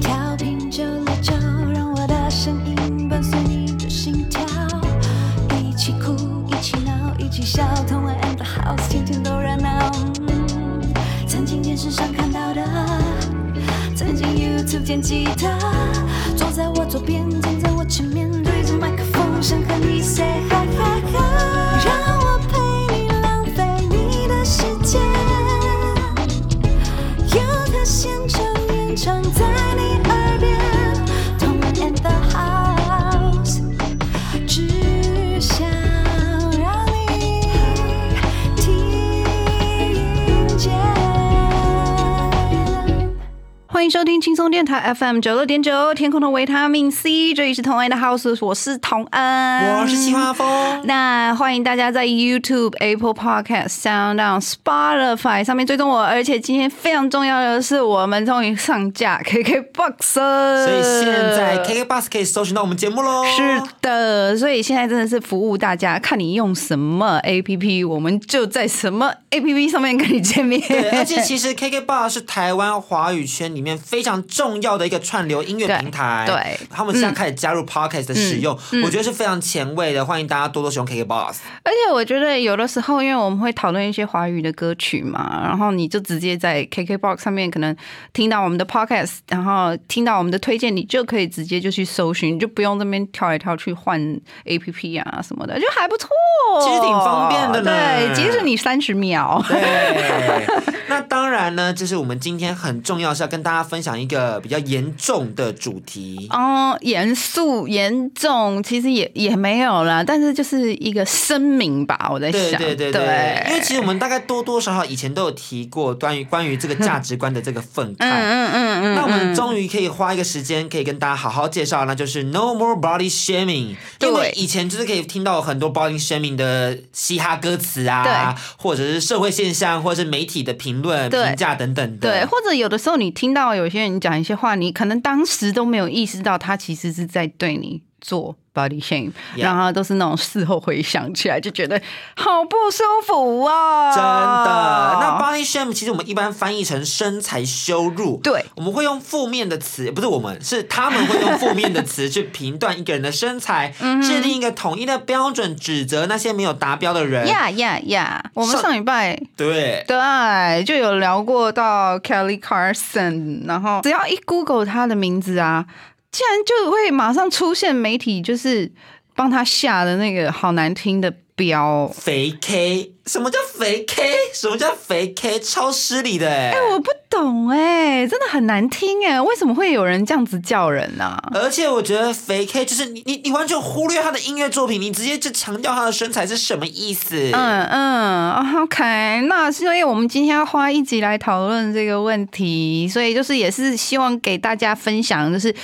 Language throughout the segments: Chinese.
调频九六九，让我的声音伴随你的心跳，一起哭，一起闹，一起笑，同玩 and the house，天天都热闹。曾经电视上看到的，曾经 YouTube 见吉他，轻松电台 FM 九六点九，天空的维他命 C，这里是同恩的 House，我是同恩，我是西花风。那欢迎大家在 YouTube、Apple Podcast、Sound On、Spotify 上面追踪我，而且今天非常重要的是，我们终于上架 KKBox，所以现在 KKBox 可以搜寻到我们节目喽。是的，所以现在真的是服务大家，看你用什么 APP，我们就在什么 APP 上面跟你见面。对，而且其实 KK Bus 是台湾华语圈里面非常重要的一个串流音乐平台。对对他们现在开始加入 Podcast 的使用，我觉得是非常前卫的，欢迎大家多多使用 KK Bus。而且我觉得有的时候，因为我们会讨论一些华语的歌曲嘛，然后你就直接在 KKBOX 上面可能听到我们的 Podcast，然后听到我们的推荐，你就可以直接就去搜寻，你就不用这边跳来跳去换 APP 啊什么的，就还不错。其实挺方便的呢对，即使你三十秒。对，那当然呢，就是我们今天很重要是要跟大家分享一个比较严重的主题。哦，严肃严重，其实也也没有啦，但是就是一个声明吧，我在想，对对对对，因为其实我们大概多多少少以前都有提过关于关于这个价值观的这个愤慨。嗯嗯嗯嗯，那我们嗯终于可以花一个时间，可以跟大家好好介绍，那就是 No More Body Shaming。对。因为以前就是可以听到很多 body shaming 的嘻哈歌词啊，或者是社会现象，或者是媒体的评论、评价等等的。对，或者有的时候你听到有些人讲一些话，你可能当时都没有意识到他其实是在对你做 body shame，Yeah 然后都是那种事后回想起来就觉得好不舒服啊！真的，那 body shame 其实我们一般翻译成身材羞辱。对我们会用负面的词，不是我们，是他们会用负面的词去评断一个人的身材，嗯制定一个统一的标准，指责那些没有达标的人。呀呀呀！我们上上礼拜对，对就有聊过到 Kelly Carson，然后只要一 Google 他的名字啊，竟然就会马上出现媒体就是帮他下的那个好难听的标。肥 K，什么叫肥 K？什么叫肥 K？超失礼的哎、我不懂哎、真的很难听哎、为什么会有人这样子叫人呢、啊？而且我觉得肥 K 就是你你你完全忽略他的音乐作品，你直接就强调他的身材是什么意思？嗯嗯，OK，那所以我们今天要花一集来讨论这个问题，所以就是也是希望给大家分享，就是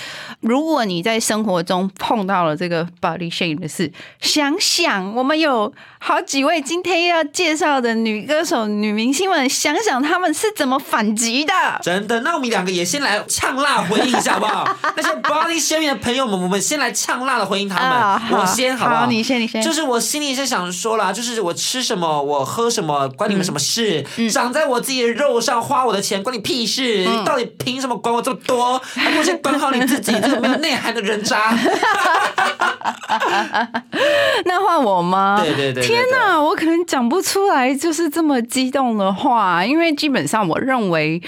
如果你在生活中碰到了这个 body shame 的事，想想我们有好几位今天要介绍的女歌手、女明星们，想想她们是怎么反击的。真的，那我们两个也先来呛辣回应一下好不好？那些 body shaming 的朋友们，我们先来呛辣的回应他们。啊我先好不好？好你先你先就是我心里是想说啦，就是我吃什么，我喝什么，关你们什么事？嗯长在我自己的肉上，花我的钱，关你屁事！嗯你到底凭什么管我这么多？还不如先管好你自己，这个没有内涵的人渣！那换我吗？对对对对天哪，我可能讲不出来就是这么激动的话，因为基本上我认为，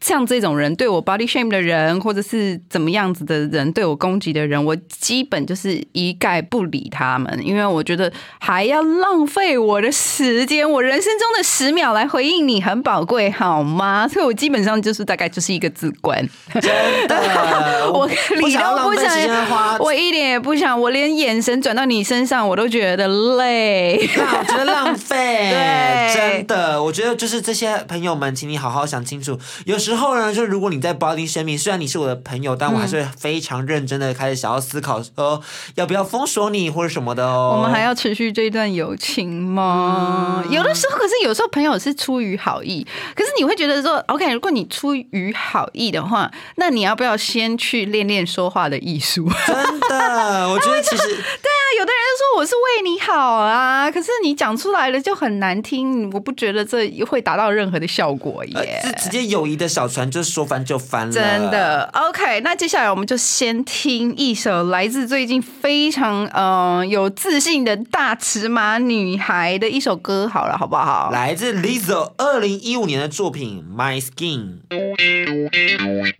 像这种人对我 body shame 的人，或者是怎么样子的人对我攻击的人，我基本就是一概不理他们，因为我觉得还要浪费我的时间，我人生中的十秒来回应你很宝贵，好吗？所以我基本上就是大概就是一个字关。真的，我不理都不想花想，我一点也不想，我连眼神转到你身上我都觉得累。那我觉得浪费，对真的，我觉得就是这些朋友们，请你好好想清楚。有时候呢，就是如果你在 body shaming，虽然你是我的朋友，但我还是会非常认真的开始想要思考说，要不要封锁你或者什么的哦。我们还要持续这段友情吗？有的时候，可是有时候朋友是出于好意，可是你会觉得说，OK，如果你出于好意的话，那你要不要先去练练说话的艺术？真的，我觉得其实对啊，有的人说我是为你好啊，可是你讲出来了就很难听，我不觉得这会达到任何的效果呃耶。这直接友谊的小船就说翻就翻了，真。的，OK，那接下来我们就先听一首来自最近非常嗯、呃有自信的大尺码女孩的一首歌，好了，好不好？来自 Lizzo 二零一五年的作品《My Skin》。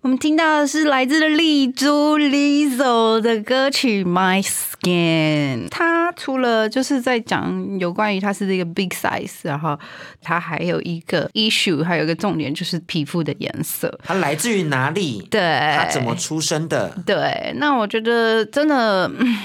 我们听到的是来自丽珠 Lizzo 的歌曲《My Skin》。她除了就是在讲有关于它是这个 big size，然后它还有一个 issue，还有一个重点就是皮肤的颜色。它来自于哪里？对，它怎么出生的？对，那我觉得真的，嗯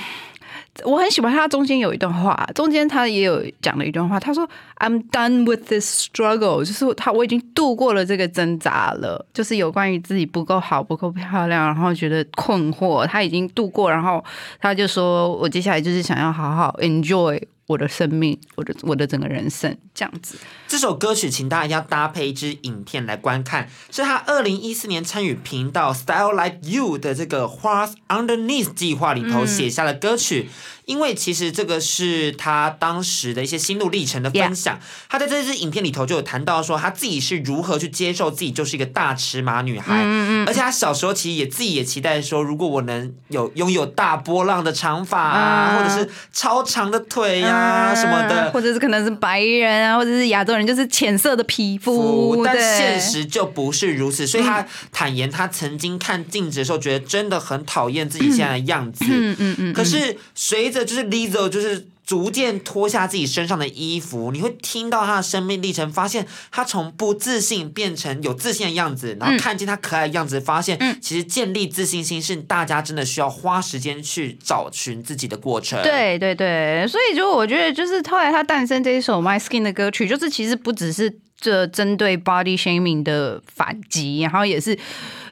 我很喜欢他中间有一段话，中间他也有讲了一段话，他说 "I'm done with this struggle"，就是他我已经度过了这个挣扎了，就是有关于自己不够好、不够漂亮，然后觉得困惑，他已经度过，然后他就说我接下来就是想要好好 enjoy 我的生命，我的我的整个人生这样子。这首歌曲，请大家一定要搭配一支影片来观看，是他二零一四年参与频道 Style Like You 的这个 What's Underneath 计划里头写下的歌曲。因为其实这个是他当时的一些心路历程的分享。他在这支影片里头就有谈到说，他自己是如何去接受自己就是一个大尺码女孩，嗯嗯而且他小时候其实也自己也期待说，如果我能有拥有大波浪的长发啊，啊或者是超长的腿呀、什么的，或者是可能是白人啊，或者是亚洲人，就是浅色的皮肤，但对。现实就不是如此，所以他坦言，他曾经看镜子的时候，觉得真的很讨厌自己现在的样子。嗯嗯嗯，可是随着就是 Lizzo 就是逐渐脱下自己身上的衣服，你会听到他的生命历程，发现他从不自信变成有自信的样子，然后看见他可爱的样子，发现其实建立自信心是大家真的需要花时间去找寻自己的过程。，对对对，所以就我觉得，就是后来他诞生这一首《My Skin》的歌曲，就是其实不只是这针对 body shaming 的反击，然后也是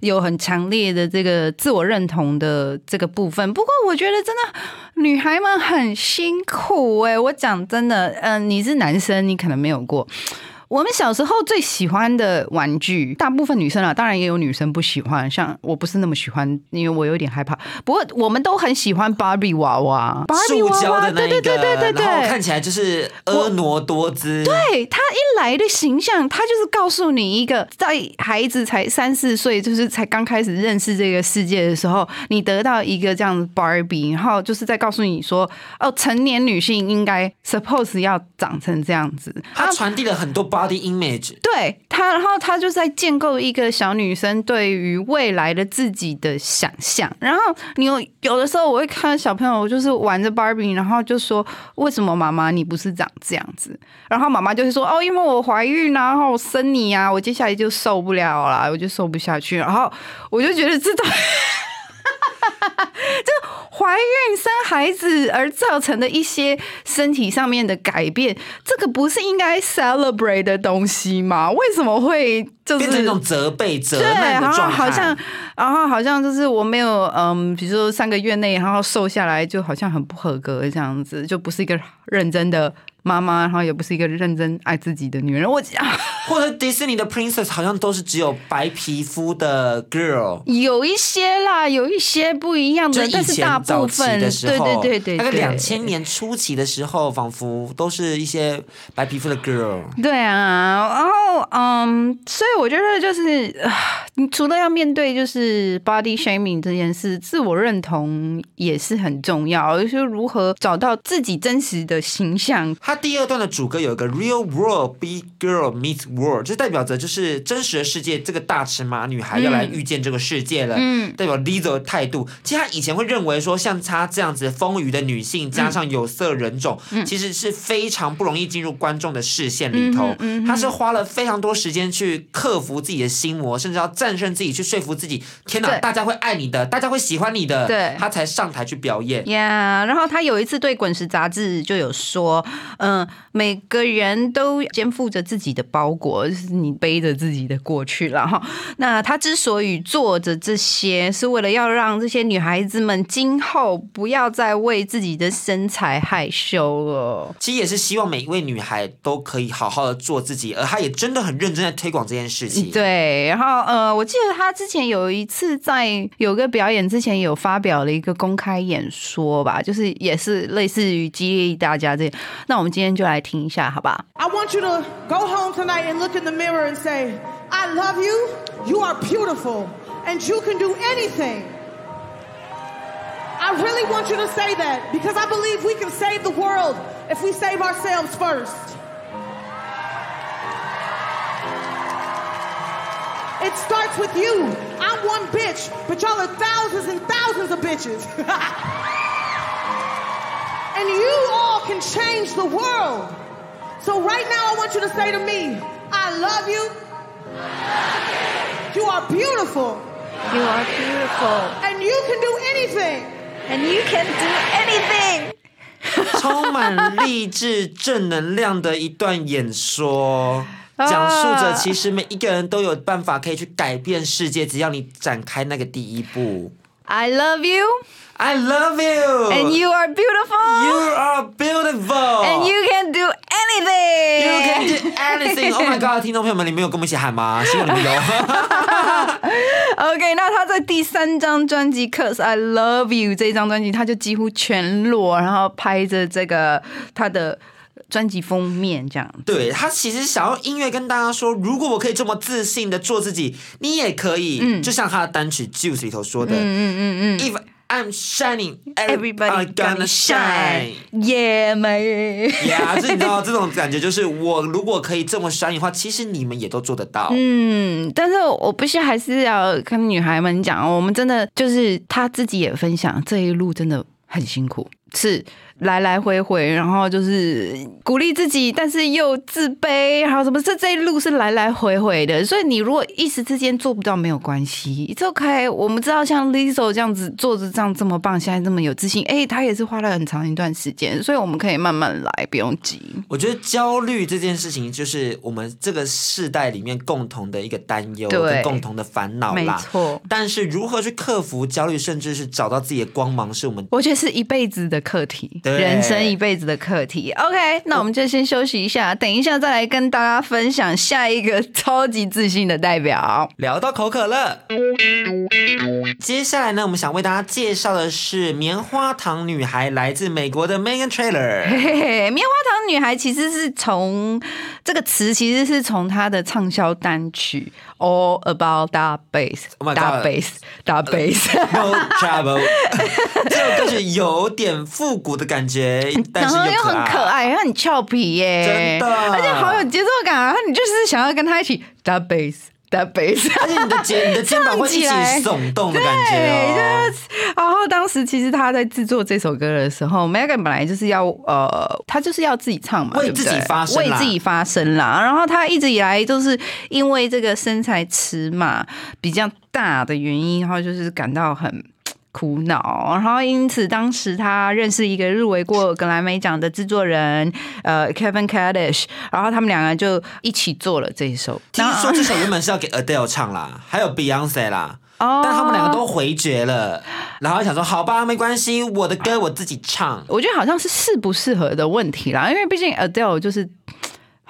有很强烈的这个自我认同的这个部分。不过我觉得真的女孩们很辛苦哎、我讲真的，嗯、你是男生，你可能没有过。我们小时候最喜欢的玩具，大部分女生啊，当然也有女生不喜欢，像我不是那么喜欢，因为我有点害怕。不过我们都很喜欢芭比娃娃，芭比娃娃，的那一个，对对对对对看起来就是婀娜多姿。对他一来的形象，他就是告诉你一个，在孩子才三四岁，就是才刚开始认识这个世界的时候，你得到一个这样的 Barbie，然后就是在告诉你说，哦，成年女性应该 suppose 要长成这样子。它传递了很多 body image。对他，然后他就在建构一个小女生对于未来的自己的想象。然后你有有的时候我会看到小朋友就是玩着 Barbie，然后就说为什么妈妈你不是长这样子？然后妈妈就会说哦，因为我怀孕啊，然后我生你啊，我接下来就受不了了，我就受不下去。然后我就觉得这种。就怀孕生孩子而造成的一些身体上面的改变，这个不是应该 celebrate 的东西吗？为什么会就是变成一种责备、责对，然后难的状态，好像，然后好像就是我没有，嗯，比如说三个月内，然后瘦下来，就好像很不合格这样子，就不是一个认真的妈妈，然后也不是一个认真爱自己的女人。我啊，或者迪士尼的 princess 好像都是只有白皮肤的 girl。有一些啦，有一些不一样的，但是大部分，的时对候，对对对，大概对两千年初期的时候，仿佛都是一些白皮肤的 girl。对啊，然后嗯，所以我觉得就是，啊你除了要面对就是 body shaming 这件事，自我认同也是很重要，就是如何找到自己真实的形象。他第二段的主歌有一个 real world big girl meets world，就代表着就是真实的世界，这个大尺码女孩要来遇见这个世界了。嗯代表 Lizzo 的态度。其实他以前会认为说，像她这样子丰腴的女性，加上有色人种，嗯其实是非常不容易进入观众的视线里头。嗯她是花了非常多时间去克服自己的心魔，甚至要战胜自己，去说服自己，天哪，大家会爱你的，大家会喜欢你的，对他才上台去表演。Yeah，然后他有一次对《滚石》杂志就有说，嗯、每个人都肩负着自己的包裹，就是你背着自己的过去了哈。那他之所以做着这些，是为了要让这些女孩子们今后不要再为自己的身材害羞了。其实也是希望每一位女孩都可以好好的做自己，而他也真的很认真在推广这件事情。对，然后呃，呃，我记得他之前有一次在有个表演之前有发表了一个公开演说吧，就是也是类似于激励大家这。那我们今天就来听一下，好吧？I want you to go home tonight and look in the mirror and say, I love you, you are beautiful, and you can do anything. I really want you to say that because I believe we can save the world if we save ourselves first. It starts with you. I'm one bitch, but y'all are thousands and thousands of bitches. and you all can change the world. So right now, I want you to say to me, I love you. You are beautiful, You are beautiful, and you can do anything. and you can do anything. 充满励志正能量的一段演说。 讲述着，其实每一个人都有办法可以去改变世界，只要你展开那个第一步。I love you, I love you, and you are beautiful, you are beautiful, and you can do anything. you can do anything. Oh my god！听众朋友们，你们有跟我们一起喊吗？希望你们有。OK，那他在第三张专辑《Cause I Love You》这一张专辑，他就几乎全裸，然后拍着这个他的专辑封面这样。对他其实想要音乐跟大家说，如果我可以这么自信的做自己，你也可以。嗯就像他的单曲《Juice》里头说的，嗯嗯嗯 If I'm shining, Everybody gonna shine. yeah, man。呀，这你知道这种感觉，就是我如果可以这么 shine 的话，其实你们也都做得到。嗯，但是我必须还是要跟女孩们讲，我们真的就是他自己也分享，这一路真的很辛苦，是来来回回，然后就是鼓励自己，但是又自卑，然后什么这这一路是来来回回的，所以你如果一时之间做不到没有关系，it's OK。我们知道像 Lizzo 这样子做着这样这么棒，现在这么有自信，哎，他也是花了很长一段时间，所以我们可以慢慢来，不用急。我觉得焦虑这件事情，就是我们这个世代里面共同的一个担忧对跟共同的烦恼啦没。错。但是如何去克服焦虑，甚至是找到自己的光芒，是我们我觉得是一辈子的课题，人生一辈子的课题。OK，那我们就先休息一下，等一下再来跟大家分享下一个超级自信的代表。聊到口渴了。接下来呢，我们想为大家介绍的是棉花糖女孩，来自美国的 Megan 嘿，棉花糖女孩其实是从这个词，其实是从她的畅销单曲《All About That Bass》Oh my 大 God bass。No trouble，这首歌曲有点复古的感觉，但是又很可爱。爱，又很俏皮耶，真的而且好有节奏感啊！你就是想要跟他一起大 bass 大 bass，而且你的肩、你的肩膀会一起耸动的感觉对，哦。就是，然后当时其实他在制作这首歌的时候，Megan 本来就是要呃，他就是要自己唱嘛，为自己发声为自己发声啦。然后他一直以来都是因为这个身材尺码比较大的原因，然后就是感到很。苦恼，然后因此当时他认识一个入围过格莱美奖的制作人，呃，Kevin Kadish，然后他们两个就一起做了这一首。听说 这首原本是要给 Adele 唱啦，还有 Beyonce 啦，哦但他们两个都回绝了。然后想说，好吧，没关系，我的歌我自己唱。我觉得好像是适不适合的问题啦，因为毕竟 Adele 就是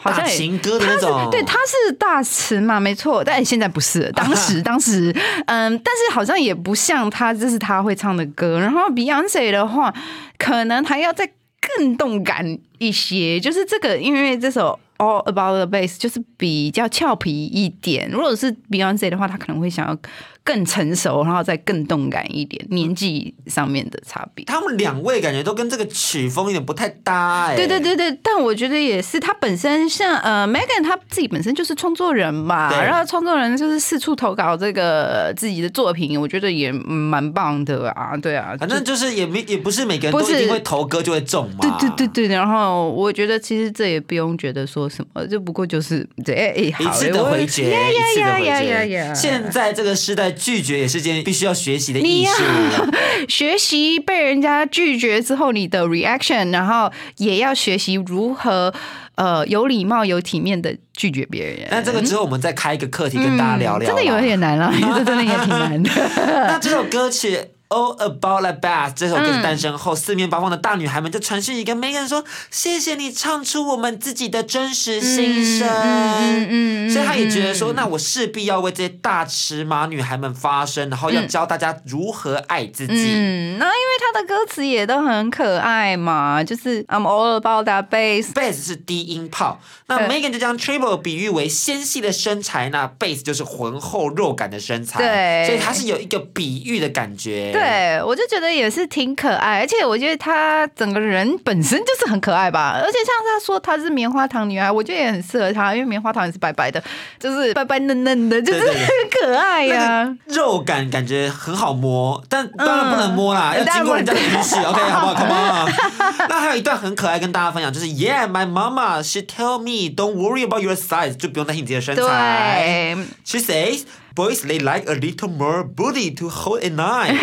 好像也大情歌的那种，对，他是大词嘛，没错，但现在不是。当时，当时，嗯，但是好像也不像他，这是他会唱的歌。然后 Beyonce 的话，可能还要再更动感一些。就是这个，因为这首 All About the Bass 就是比较俏皮一点。如果是 Beyonce 的话，他可能会想要更成熟，然后再更动感一点，年纪上面的差别。他们两位感觉都跟这个曲风有点不太搭哎、对对对对，但我觉得也是，他本身像呃，Megan 他自己本身就是创作人嘛，对然后创作人就是四处投稿这个自己的作品，我觉得也蛮棒的啊，对啊，反正就是也没也不是每个人都一定会投歌就会中嘛。对对对对，然后我觉得其实这也不用觉得说什么，就不过就是这哎哎一好次的回绝，呀一次的呀回呀呀绝。呀！现在这个时代，拒绝也是件必须要学习的艺术。学习被人家拒绝之后你的 reaction，然后也要学习如何呃有礼貌、有体面的拒绝别人。那这个之后，我们再开一个课题跟大家聊聊、嗯真的有点。难了，这真的也挺难的。那这首歌曲 All About That Bass》这首歌诞生后，四面八方的大女孩们就传讯息跟 Megan 说：“谢谢你唱出我们自己的真实心声。嗯嗯嗯所以她也觉得说，那我势必要为这些大尺码女孩们发声，然后要教大家如何爱自己。嗯，那因为她的歌词也都很可爱嘛，就是 I'm all about that bass。Bass 是低音炮，那 Megan 就将 Triple 比喻为纤细的身材，那 Bass 就是浑厚肉感的身材，对所以它是有一个比喻的感觉。，对，我就觉得也是挺可爱，而且我觉得她整个人本身就是很可爱吧。而且像她说她是棉花糖女孩，我觉得也很适合她，因为棉花糖也是白白的，就是白白嫩嫩的，就是对对很可爱呀、肉感感觉很好摸，但当然不能摸啦，嗯要经过人家的允许。OK，好不好？Come on。那还有一段很可爱，跟大家分享，就是 Yeah, my mama she tell me don't worry about your size，就不用担心你自己的身材。对，She says. Boys, they like a little more booty to hold at night。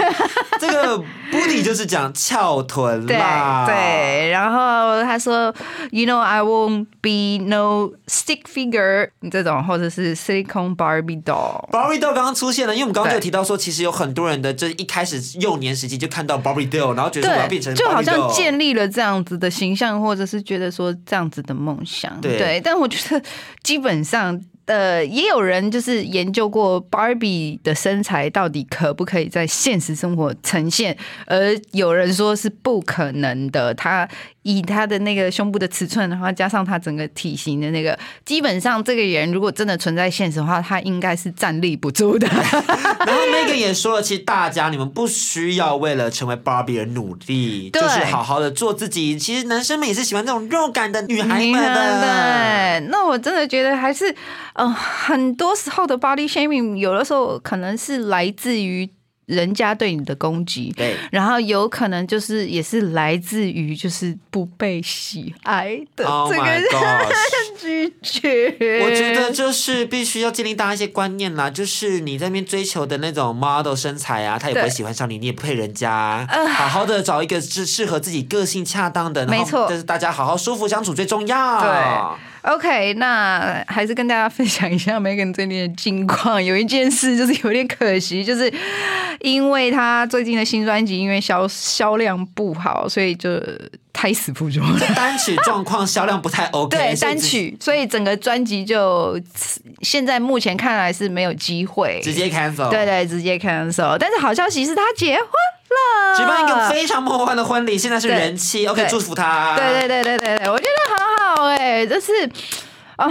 这个 booty 就是讲翘臀对啦。对，然后他说，You know I won't be no stick figure 这种，或者是 silicone Barbie doll。Barbie doll 刚刚出现了，因为我们刚刚就有提到说，其实有很多人的这一开始幼年时期就看到 Barbie doll，然后觉得我要变成，就好像建立了这样子的形象，或者是觉得说这样子的梦想。对但我觉得基本上。呃，也有人就是研究过 Barbie 的身材到底可不可以在现实生活呈现，而有人说是不可能的。他以他的那个胸部的尺寸，然后加上他整个体型的那个，基本上这个人如果真的存在现实的话，他应该是站立不住的。然后 Megan 也说了，其实大家你们不需要为了成为 Barbie 而努力，就是好好的做自己。其实男生们也是喜欢这种肉感的女孩们的。对，那我真的觉得还是，呃，很多时候的 body shaming，有的时候可能是来自于人家对你的攻击。对然后有可能就是也是来自于就是不被喜爱的 Oh 这个 gosh！拒绝。我觉得就是必须要建立大家一些观念啦，就是你在那边追求的那种 model 身材啊，他也不会喜欢上你，你也不配人家。好好的找一个适适合自己个性恰当的，没错就是大家好好舒服相处最重要。对 OK，那还是跟大家分享一下 Megan 最近的近况。有一件事就是有点可惜，就是因为他最近的新专辑因为销销量不好，所以就胎死腹中。单曲状况销量不太 OK，对单曲，所以整个专辑就现在目前看来是没有机会，直接 cancel，对对直接 cancel。但是好消息是他结婚了，举办一个非常梦幻的婚礼，现在是人妻，OK，祝福他。对对对对对对，我就是啊，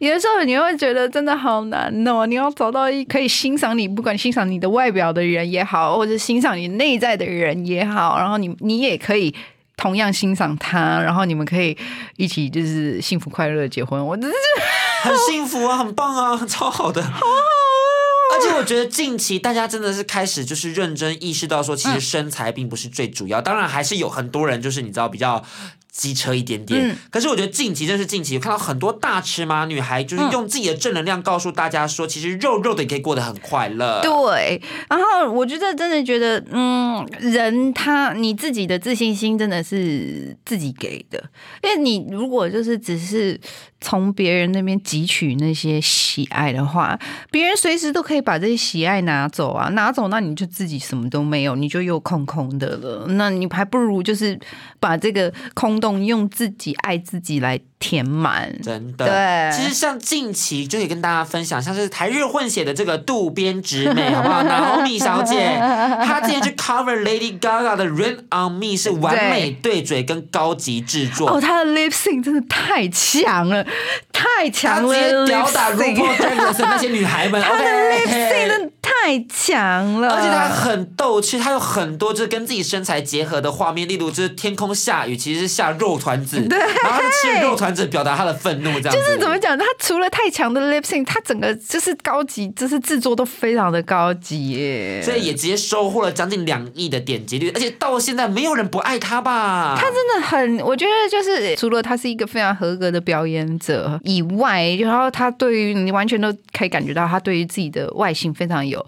有的时候你会觉得真的好难哦，你要找到一可以欣赏你，不管欣赏你的外表的人也好，或者欣赏你内在的人也好，然后你你也可以。同样欣赏他，然后你们可以一起就是幸福快乐的结婚，我真的是 很幸福啊，很棒啊，超好的。而且我觉得近期大家真的是开始就是认真意识到说，其实身材并不是最主要，当然还是有很多人就是你知道比较。机车一点点，嗯。可是我觉得近期真是近期，有看到很多大尺码女孩，就是用自己的正能量告诉大家说，其实肉肉的也可以过得很快乐。对，然后我觉得真的觉得，嗯，人他你自己的自信心真的是自己给的，因为你如果就是只是从别人那边汲取那些喜爱的话，别人随时都可以把这些喜爱拿走啊，拿走那你就自己什么都没有，你就又空空的了。那你还不如就是把这个空洞用自己爱自己来填满。真的，对其实像近期就可以跟大家分享，像是台日混血的这个渡边直美，好不好？Naomi 小姐，她之前去 cover Lady Gaga 的《Rain on Me》是完美对嘴跟高级制作。哦，她的 lip sync 真的太强了，太她强了直接吊打 RuPaul 的那些女孩们她的 lip sync，OK。真的太强了，而且他很逗趣，他有很多就是跟自己身材结合的画面，例如就是天空下雨，其实是下肉团子，对然后她就吃肉团子表达他的愤怒，这样。就是怎么讲？他除了太强的 lip sync，他整个就是高级，就是制作都非常的高级耶。所以也直接收获了将近两亿的点击率，而且到现在没有人不爱他吧？他真的很，我觉得就是除了他是一个非常合格的表演者以外，然后他对于你完全都可以感觉到他对于自己的外形非常有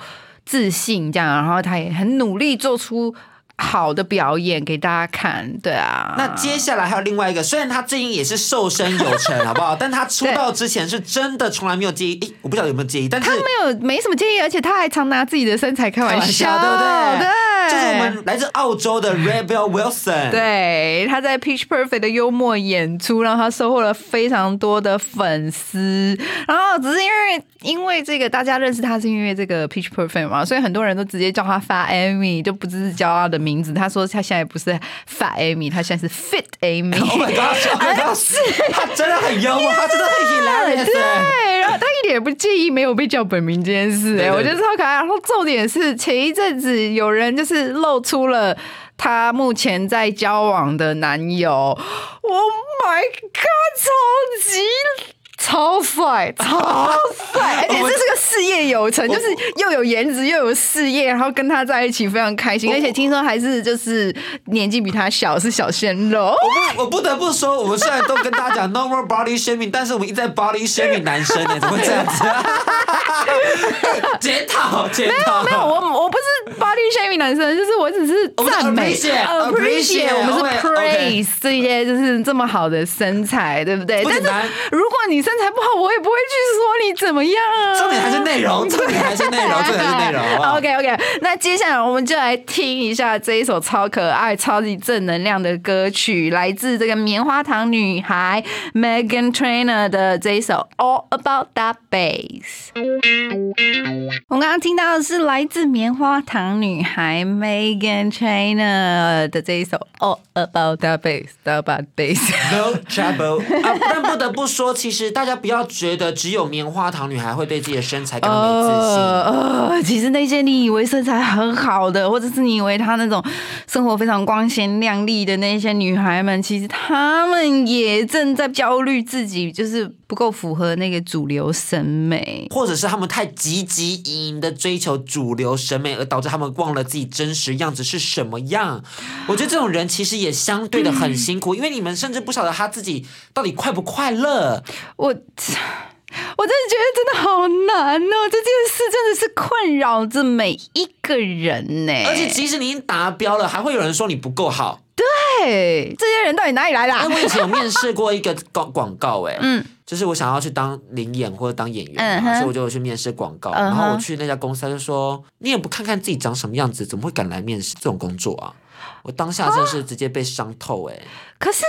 自信，这样，然后他也很努力做出好的表演给大家看，对啊。那接下来还有另外一个，虽然他最近也是瘦身有成，好不好？但他出道之前是真的从来没有介意，诶，我不晓得有没有介意，但是他没有没什么介意，而且他还常拿自己的身材开玩笑，开玩笑对不对就是我们来自澳洲的 Rebel Wilson。对，他在 Pitch Perfect 的幽默演出，让他收获了非常多的粉丝。然后只是因为因为这个大家认识他是因为这个 Pitch Perfect 嘛，所以很多人都直接叫他 Fat Amy，就不只是叫他的名字。他说他现在不是 Fat Amy，他现在是 Fit Amy。Oh my god！他真的很幽默，他真的很 hilarious 欸。对，然后他一点也不介意没有被叫本名这件事、哎，我觉得超可爱。然后重点是前一阵子有人就是露出了。他目前在交往的男友，Oh my god，超级超帅，超帅，而且这是个事业有成，就是又有颜值又有事业，然后跟他在一起非常开心，而且听说还是就是年纪比他小，是小鲜肉。我不，我不得不说，我们虽然都跟大家讲 no more body shaming，但是我们一直在 body shaming 男生呢，怎么会这样子啊？检讨，检讨，没有，我我不是 body shaming 男生，就是我只是我们是赞美 appreciate，appreciate，我们是 praise 这些就是这么好的身材，对不对？但是如果你身材不好，我也不会去说你怎么样啊。重点还是内容，重点还是内容，重点还是内容，OK OK，那接下来我们就来听一下这一首超可爱、超级正能量的歌曲，来自这个棉花糖女孩 Megan Trainer 的这一首 All About That Bass。我们刚刚听到的是来自棉花糖女孩 Megan Trainer 的这一首 All About That Bass，All About Bass。No trouble 啊！但不得不说，其实大家不要觉得只有棉花糖女孩会对自己的身材感到自信。其实那些你以为身材很好的，或者是你以为她那种生活非常光鲜亮丽的那些女孩们，其实她们也正在焦虑自己就是不够符合那个主流审美。或者是他们太汲汲营营的追求主流审美，而导致他们忘了自己真实样子是什么样。我觉得这种人其实也相对的很辛苦，因为你们甚至不晓得他自己到底快不快乐。我。我真的觉得真的好难哦！这件事真的是困扰着每一个人呢。而且即使你已经达标了，还会有人说你不够好。对，这些人到底哪里来的啊、因为我以前有面试过一个广 广告、哎，嗯，就是我想要去当领演或者当演员所以我就去面试广告。然后我去那家公司，他就说你也不看看自己长什么样子，怎么会敢来面试这种工作啊？我当下真的是直接被伤透、哎、可是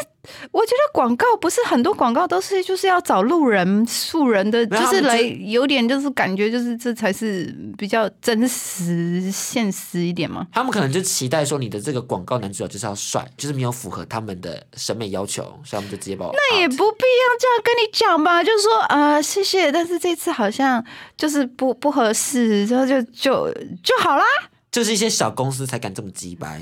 我觉得广告不是很多广告都是就是要找路人素人的，就是来有点就是感觉就是这才是比较真实现实一点嘛。他们可能就期待说你的这个广告男主角就是要帅，就是没有符合他们的审美要求，所以他们就直接把我那也不必要这样跟你讲吧，就是说啊、呃谢谢，但是这次好像就是不不合适，然后就就就好啦。就是一些小公司才敢这么鸡掰。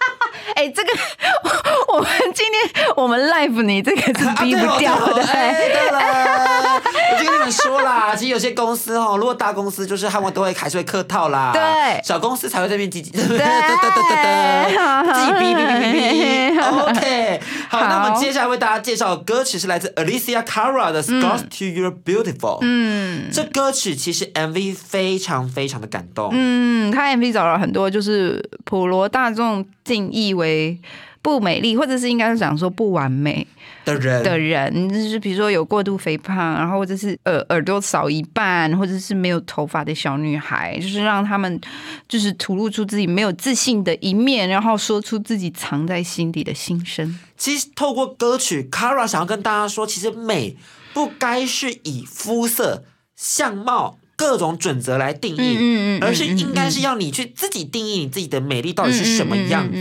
哎、这个我们今天我们 live 你这个是逼不掉的、啊对了，我就跟你们说啦，其实有些公司哦，如果大公司就是他们都会还是会客套啦，对小公司才会在那边唧唧，对对对对对自己哔哔哔哔哔。OK，好，好那我们接下来为大家介绍的歌曲是来自 Alicia Cara 的《Scars to Your Beautiful》。嗯这歌曲其实 MV 非常非常的感动。嗯，他 MV 找了很多就是普罗大众定义为不美丽，或者是应该是讲说不完美的人的人，就是比如说有过度肥胖，然后或者是耳耳朵少一半，或者是没有头发的小女孩，就是让他们就是吐露出自己没有自信的一面，然后说出自己藏在心底的心声。其实透过歌曲，Kara 想要跟大家说，其实美不该是以肤色、相貌各种准则来定义，嗯嗯嗯而是应该是要你去自己定义你自己的美丽到底是什么样子。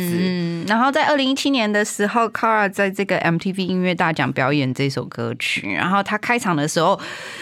嗯，然后在二零一七年的时候，Kara 在这个 MTV 音乐大奖表演这首歌曲，然后他开场的时候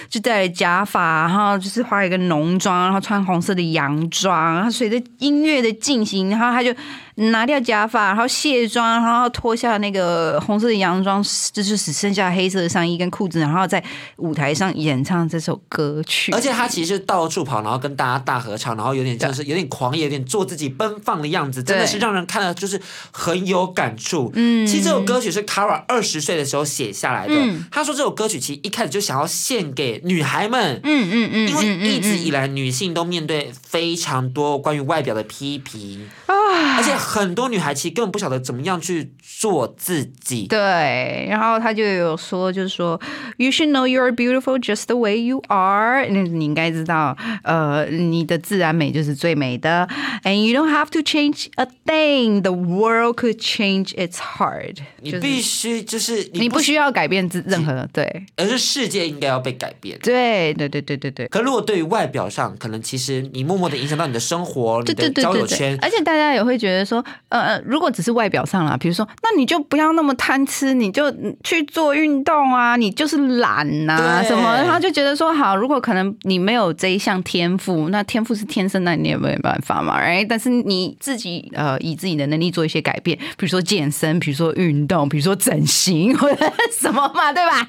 就戴了假发，然后就是画一个浓妆，然后穿红色的洋装，然后随着音乐的进行，然后他就拿掉假发，然后卸妆，然后脱下那个红色的洋装，就是只剩下黑色的上衣跟裤子，然后在舞台上演唱这首歌曲，而且他其实是到处跑，然后跟大家大合唱，然后有点像是有点狂野，有点做自己奔放的样子，真的是让人看了就是很有感触。嗯，其实这首歌曲是 Kara 二十岁的时候写下来的。嗯他说这首歌曲其实一开始就想要献给女孩们。嗯嗯嗯，因为嗯一直以来，女性都面对非常多关于外表的批评啊，而且很多女孩其实根本不晓得怎么样去做自己。对，然后他就有说，就是说，You should know you're beautiful just the way you are。那你应该知道，呃，你的自然美就是最美的。And you don't have to change a thing. The world could change its heart。你必须就是你不需要，改变自任何对而是世界应该要被改变。对对对对对对。可如果对于外表上，可能其实你默默的影响到你的生活、你对对的对对对交友圈，，而且大家也会觉得说，呃呃，如果只是外表上啦，比如说，那你就不要那么贪吃，你就去做运动啊，你就是懒呐、对什么的，他就觉得说，好，如果可能你没有这一项天赋，那天赋是天生，那你也没办法嘛，哎，但是你自己呃以自己的能力做一些改变，比如说健身，比如说运动，比如说整形 或者什么嘛，对吧？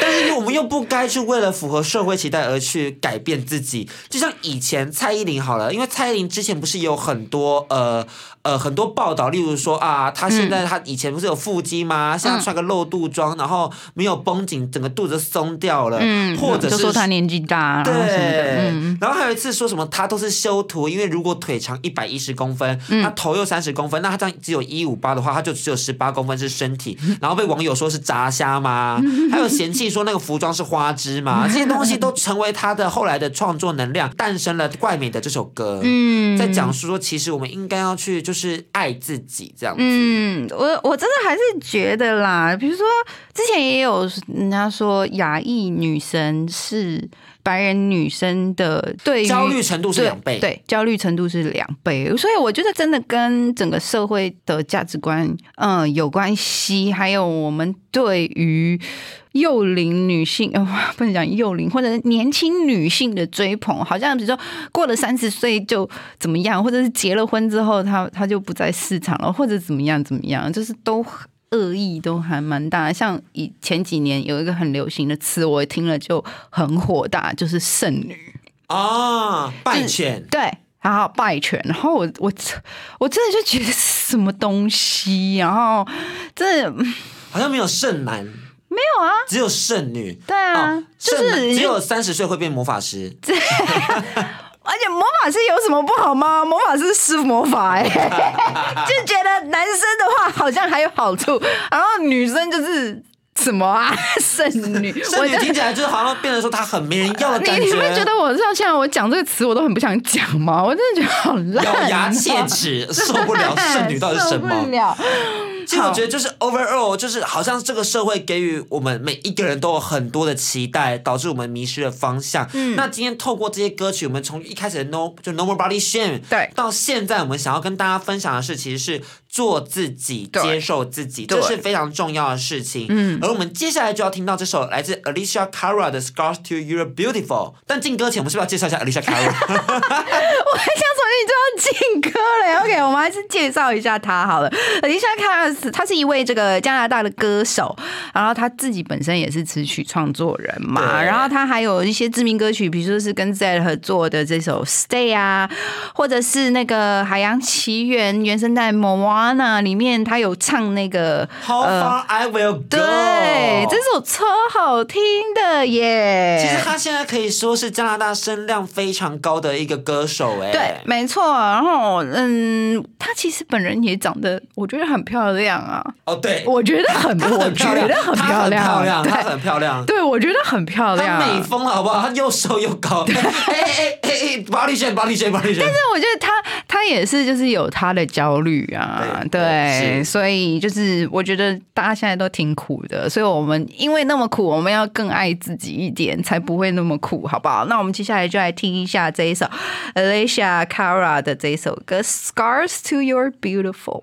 但是我们又不该去为了符合社会期待而去改变自己。就像以前蔡依林好了，因为蔡依林之前不是有很多呃呃很多报道，例如说啊，她现嗯在她以前不是有腹肌吗？现在穿个露肚装，然后没有绷紧，整个肚子松掉了，嗯，或者就是说她年纪大，对，嗯。然后还有一次说什么她都是修图，因为如果腿长一百一十公分，她头又三十公分，那他这样只有一五八的话，他就只有十八公分是身体，然后被网友说是炸虾吗？还有嫌弃说那个服装是花枝吗？这些东西都成为他的后来的创作能量，诞生了《怪美的》这首歌。嗯在讲述说，其实我们应该要去就是爱自己这样子。嗯，我我真的还是觉得啦，比如说之前也有人家说亚裔女神是白人女生的对焦虑程度是两倍，对，焦虑程度是两倍，所以我觉得真的跟整个社会的价值观嗯有关系，还有我们对于幼龄女性，呃，不能讲幼龄或者是年轻女性的追捧，好像比如说过了三十岁就怎么样，或者是结了婚之后，她她就不在市场了，或者怎么样怎么样，就是都。恶意都还蛮大，像以前几年有一个很流行的词，我听了就很火大，就是剩女。啊，拜犬。对，然后拜权，然后我我我真的就觉得什么东西，然后真的嗯好像没有剩男，没有啊，只有剩女。对啊，哦就是只有三十岁会变魔法师。而且魔法师有什么不好吗？魔法师施魔法、哎，就觉得男生的话好像还有好处，然后女生就是什么啊，剩女，剩女我听起来就是好像变得说她很没人要的你感你们觉得我像现在我讲这个词，我都很不想讲吗？我真的觉得好烂、咬牙切齿，受不了剩女到底是什受不么？了。其实我觉得就是 overall，就是好像这个社会给予我们每一个人都有很多的期待，导致我们迷失了方向。嗯那今天透过这些歌曲，我们从一开始的 No 就 No More Body Shame，对到现在我们想要跟大家分享的是，其实是做自己，接受自己，对这是非常重要的事情。嗯而我们接下来就要听到这首来自 Alicia Cara 的 Scars to You're Beautiful。但进歌前，我们是不是要介绍一下 Alicia Cara？我还想说你就要进歌了，OK，我们还是介绍一下他好了。等一下看他是一位这个加拿大的歌手，然后他自己本身也是词曲创作人嘛，然后他还有一些知名歌曲，比如说是跟 Z 合作的这首 Stay 啊，或者是那个《海洋奇缘》原声带 Moana 里面他有唱那个 How far I will go？对，这首超好听的耶。其实他现在可以说是加拿大声量非常高的一个歌手，哎，对，没错。然后，嗯，她其实本人也长得，我觉得很漂亮啊。哦，对，我觉得很，她我很漂亮，觉得很漂亮，漂亮，她很漂亮。对，我觉得很漂她亮。美疯了，好不好？她又瘦又高，哎哎哎哎哎，巴黎炫，巴黎炫，巴黎炫。但是我觉得她她也是就是有她的焦虑啊，对对，所以就是我觉得大家现在都挺苦的，所以我们因为那么苦，我们要更爱自己一点，才不会那么苦，好不好？那我们接下来就来听一下这一首 Alicia Cara 的这一首歌《Scars to Your Beautiful》。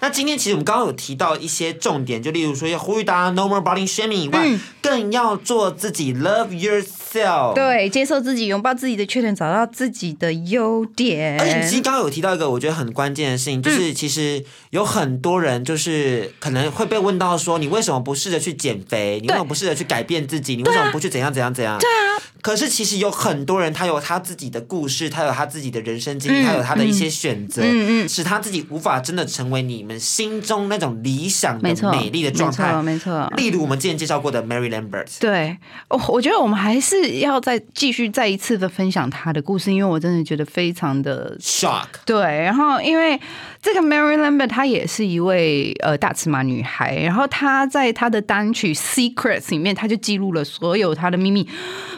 那今天其实我们刚刚有提到一些重点，就例如说要呼吁大家 no more body shaming 以外，嗯更要做自己，love yourself。。对，接受自己，拥抱自己的缺点，找到自己的优点。而且你其实刚刚有提到一个我觉得很关键的事情，就是嗯其实有很多人就是可能会被问到说，你为什么不试着去减肥？你为什么不试着去改变自己？你为什么不去怎样怎样怎样？对啊。可是其实有很多人，他有他自己的故事，他有他自己的人生经历，嗯他有他的一些选择，嗯嗯使他自己无法真的成为你们心中那种理想的美丽的状态。没错，没错。例如我们之前介绍过的 Mary Lambert，对，我我觉得我们还是要再继续再一次的分享她的故事，因为我真的觉得非常的 Shock，对。然后因为这个 Mary Lambert 她也是一位呃大尺码女孩，然后她在她的单曲 Secrets 里面，她就记录了所有她的秘密，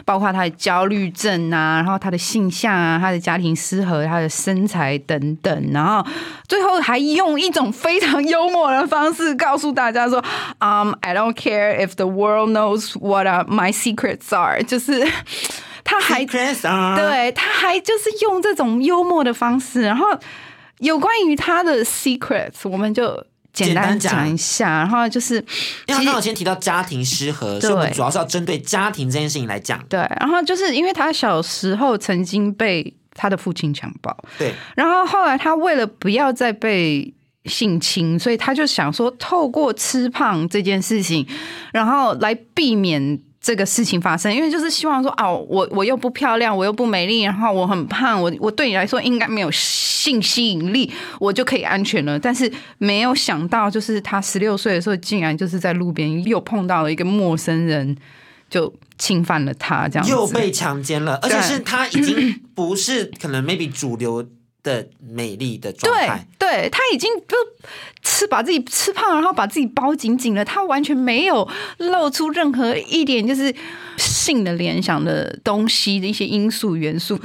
包括她的焦虑症啊，然后她的性向啊，她的家庭失和，他的身材等等，然后最后还用一种非常幽默的方式告诉大家说，：“Um,、i don't care if the world knows what are my secrets are，就是他还对，他还就是用这种幽默的方式，然后有关于他的 secrets，我们就简单讲讲一下。然后就是，因为他刚好先提到家庭失和，所以我们主要是要针对家庭这件事情来讲。对，然后就是因为他小时候曾经被他的父亲强暴，对，然后后来他为了不要再被性侵，所以他就想说，透过吃胖这件事情，然后来避免。这个事情发生，因为就是希望说，哦，我我又不漂亮，我又不美丽，然后我很胖，我我对你来说应该没有性吸引力，我就可以安全了。但是没有想到，就是他十六岁的时候，竟然就是在路边又碰到了一个陌生人，就侵犯了他，这样子又被强奸了，而且是他已经 不是可能 maybe 主流的美丽的状对态。对，他已经就吃把自己吃胖，然后把自己包紧紧了，他完全没有露出任何一点就是性的联想的东西的一些因素元素，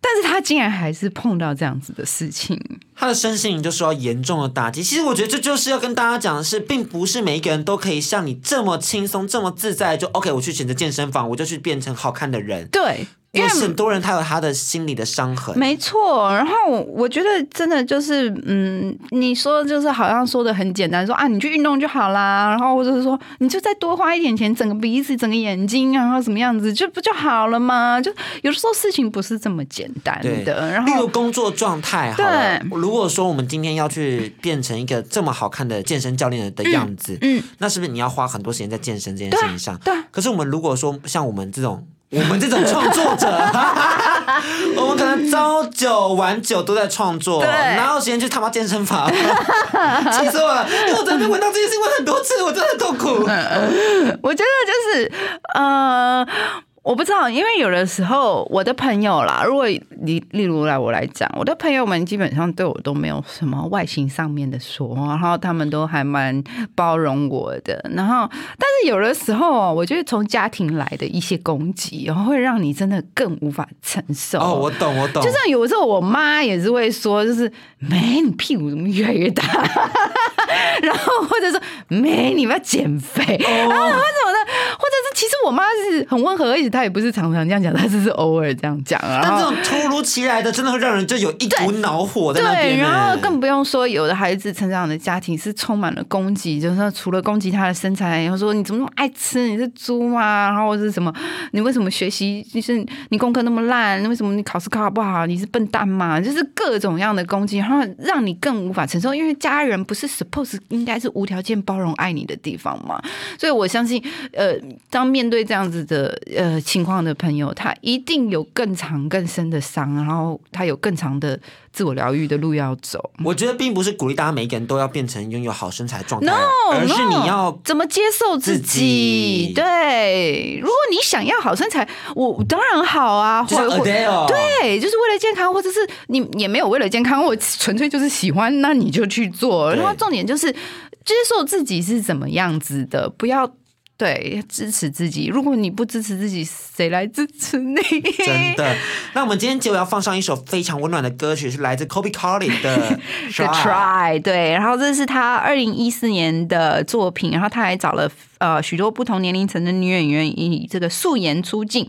但是他竟然还是碰到这样子的事情。他的身心灵就受到严重的打击。其实我觉得这就是要跟大家讲的是，并不是每一个人都可以像你这么轻松、这么自在，就 OK，我去选择健身房，我就去变成好看的人。对，因为很多人他有他的心理的伤痕。没错，然后我觉得真的就是，嗯，你说就是好像说的很简单，说啊，你去运动就好啦，然后或者是说你就再多花一点钱，整个鼻子、整个眼睛，然后什么样子，就不就好了吗？就有的时候事情不是这么简单对的。然后例如后工作状态好，对如果说我们今天要去变成一个这么好看的健身教练的样子，嗯，那是不是你要花很多时间在健身这件事情上？对啊可是我们如果说像我们这种。我们这种创作者，我们可能朝九晚九都在创作，哪有时间去他妈健身房？气死我了！因为我真的闻到这件事情闻很多次，我真的很痛苦。我觉得就是呃。我不知道，因为有的时候我的朋友啦，如果你例如来我来讲，我的朋友们基本上对我都没有什么外形上面的说，然后他们都还蛮包容我的。然后，但是有的时候哦，我觉得从家庭来的一些攻击，然后会让你真的更无法承受。哦，我懂，我懂。就像有时候我妈也是会说，就是没你屁股怎么越来越大，然后或者说没你们要减肥，哦然后或者什么的，或者是其实我妈是很温和，而且她也不是常常这样讲，她只是偶尔这样讲。啊但这种突如其来的，真的会让人就有一股恼火在那边对，然后更不用说有的孩子成长的家庭是充满了攻击，就是说除了攻击他的身材，然后说你怎么那么爱吃，你是猪吗？然后是什么，你为什么学习就是你功课那么烂，为什么你考试考好不好？你是笨蛋吗？就是各种样的攻击，然后让你更无法承受，因为家人不是 suppose 是应该是无条件包容爱你的地方嘛。所以我相信，呃，当面对这样子的呃情况的朋友，他一定有更长更深的伤，然后他有更长的自我疗愈的路要走。我觉得并不是鼓励大家每一个人都要变成拥有好身材的状态 No，而是你要怎么接受自己？对，如果你想要好身材，我当然好啊，或者对，就是为了健康，或者是你也没有为了健康，我纯粹就是喜欢，那你就去做。然后重点就是接受自己是怎么样子的，不要。对，支持自己。如果你不支持自己，谁来支持你？真的。那我们今天结尾要放上一首非常温暖的歌曲，是来自 Kobe Carly 的 是 Try 对，然后这是他二零一四年的作品，然后他还找了呃许多不同年龄层的女演员以这个素颜出镜，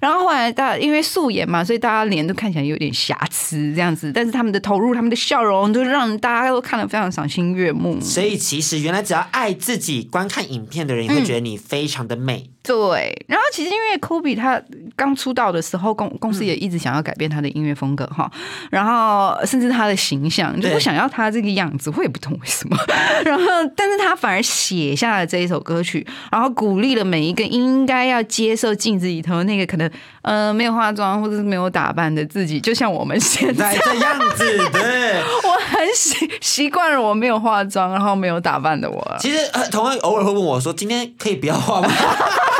然后后来大因为素颜嘛，所以大家脸都看起来有点瑕疵这样子，但是他们的投入、他们的笑容，都让大家都看得非常赏心悦目。所以其实原来只要爱自己，观看影片的人也会觉得你你非常的美。对，然后其实因为 Kobe 他刚出道的时候，公公司也一直想要改变他的音乐风格哈，然后甚至他的形象就对不想要他这个样子，我也不懂为什么。然后，但是他反而写下了这一首歌曲，然后鼓励了每一个应该要接受镜子里头那个可能呃没有化妆或者是没有打扮的自己，就像我们现在在。这样子，对。我很习习惯了我没有化妆，然后没有打扮的我。其实呃，同样偶尔会问我说：“今天可以不要化吗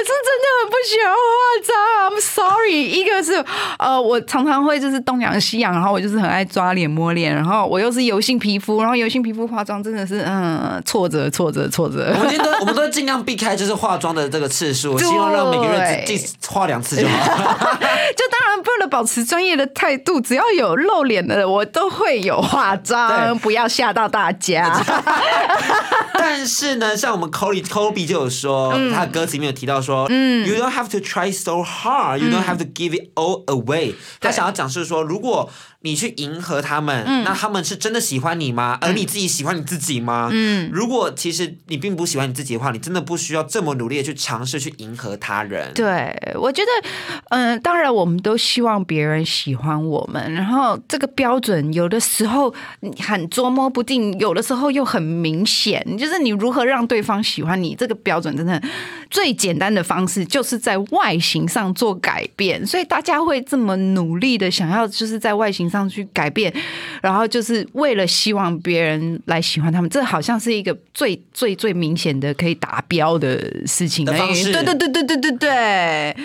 是真的很不喜欢化妆，I'm sorry。一个是呃，我常常会就是东洋西洋，然后我就是很爱抓脸摸脸，然后我又是油性皮肤，然后油性皮肤化妆真的是嗯挫折挫折挫？”折我。们都我们都尽量避开就是化妆的这个次数，希望让每个月只只画两次就好。就当然为了保持专业的态度，只要有露脸的我都会有化妆，对不要吓到大家。但是呢，像我们 Kobe Kobe 就有说，他的歌词里面有提到说，嗯，You don't have to try so hard, you don't have to give it all away。他想要讲是说，如果你去迎合他们，那他们是真的喜欢你吗？而你自己喜欢你自己吗？嗯，如果其实你并不喜欢你自己的话，你真的不需要这么努力的去尝试去迎合他人。对，我觉得，嗯、当然我们都希望别人喜欢我们，然后这个标准有的时候很捉摸不定，有的时候又很明显。就是你如何让对方喜欢你，这个标准真的最简单的方式就是在外形上做改变。所以大家会这么努力的想要，就是在外形上去改变，然后就是为了希望别人来喜欢他们，这好像是一个最最最明显的可以达标的事情的方式对对对对对对对，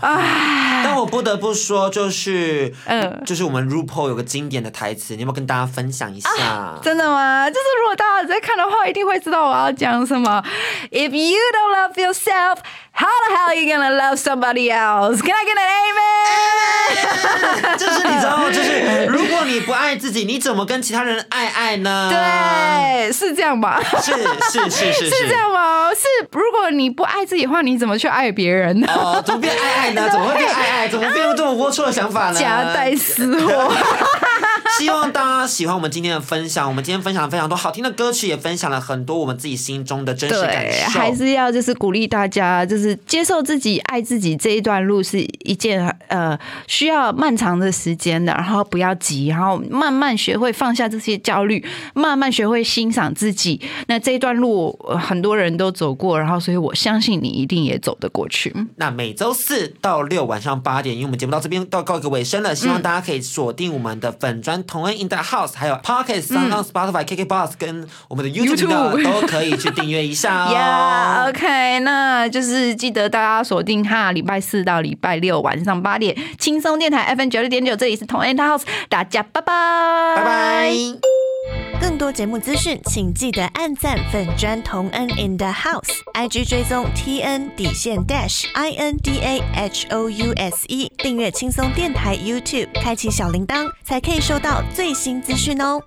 唉，但我不得不说，就是，嗯就是我们 RuPaul 有个经典的台词，你有没有跟大家分享一下？真的吗？就是如果大家在看的话，一定会知道我要讲什么。If you don't love yourself, how the hell are you gonna love somebody else? Can I get an amen? 就是你知道，就是如果你不爱自己，你怎么跟其他人爱爱呢？，对，是这样吧？是是是是是这样吗？是，如果你不爱自己的话，你怎么去爱别人呢？哦，怎么变爱爱呢？怎么会变爱爱？怎么变这么龌龊的想法呢？夹带私货。希望大家喜欢我们今天的分享。我们今天分享了非常多好听的歌曲，也分享了很多我们自己心中的真实感对，受。还是要就是鼓励大家，就是接受自己、爱自己这一段路是一件呃需要漫长的时间的，然后不要急，然后慢慢学会放下这些焦虑，慢慢学会欣赏自己。那这一段路、呃很多人都走过，然后所以我相信你一定也走得过去。那每周四到六晚上八点，因为我们节目到这边到告一个尾声了，希望大家可以锁定我们的粉砖同恩 in the house，还有 Pocket、Sound、Spotify、KK Box 跟我们的 YouTube 都可以去订阅一下哦。呀、o k 那就是记得大家锁定哈，礼拜四到礼拜六晚上八点，轻松电台 FM 九六点九，这里是同恩 House，大家拜拜，拜拜。更多节目资讯，请记得按赞粉砖同恩 in the house，IG 追踪 T N 底线 dash I N D A H O U S E，订阅轻松电台 YouTube，开启小铃铛，才可以收到最新资讯哦。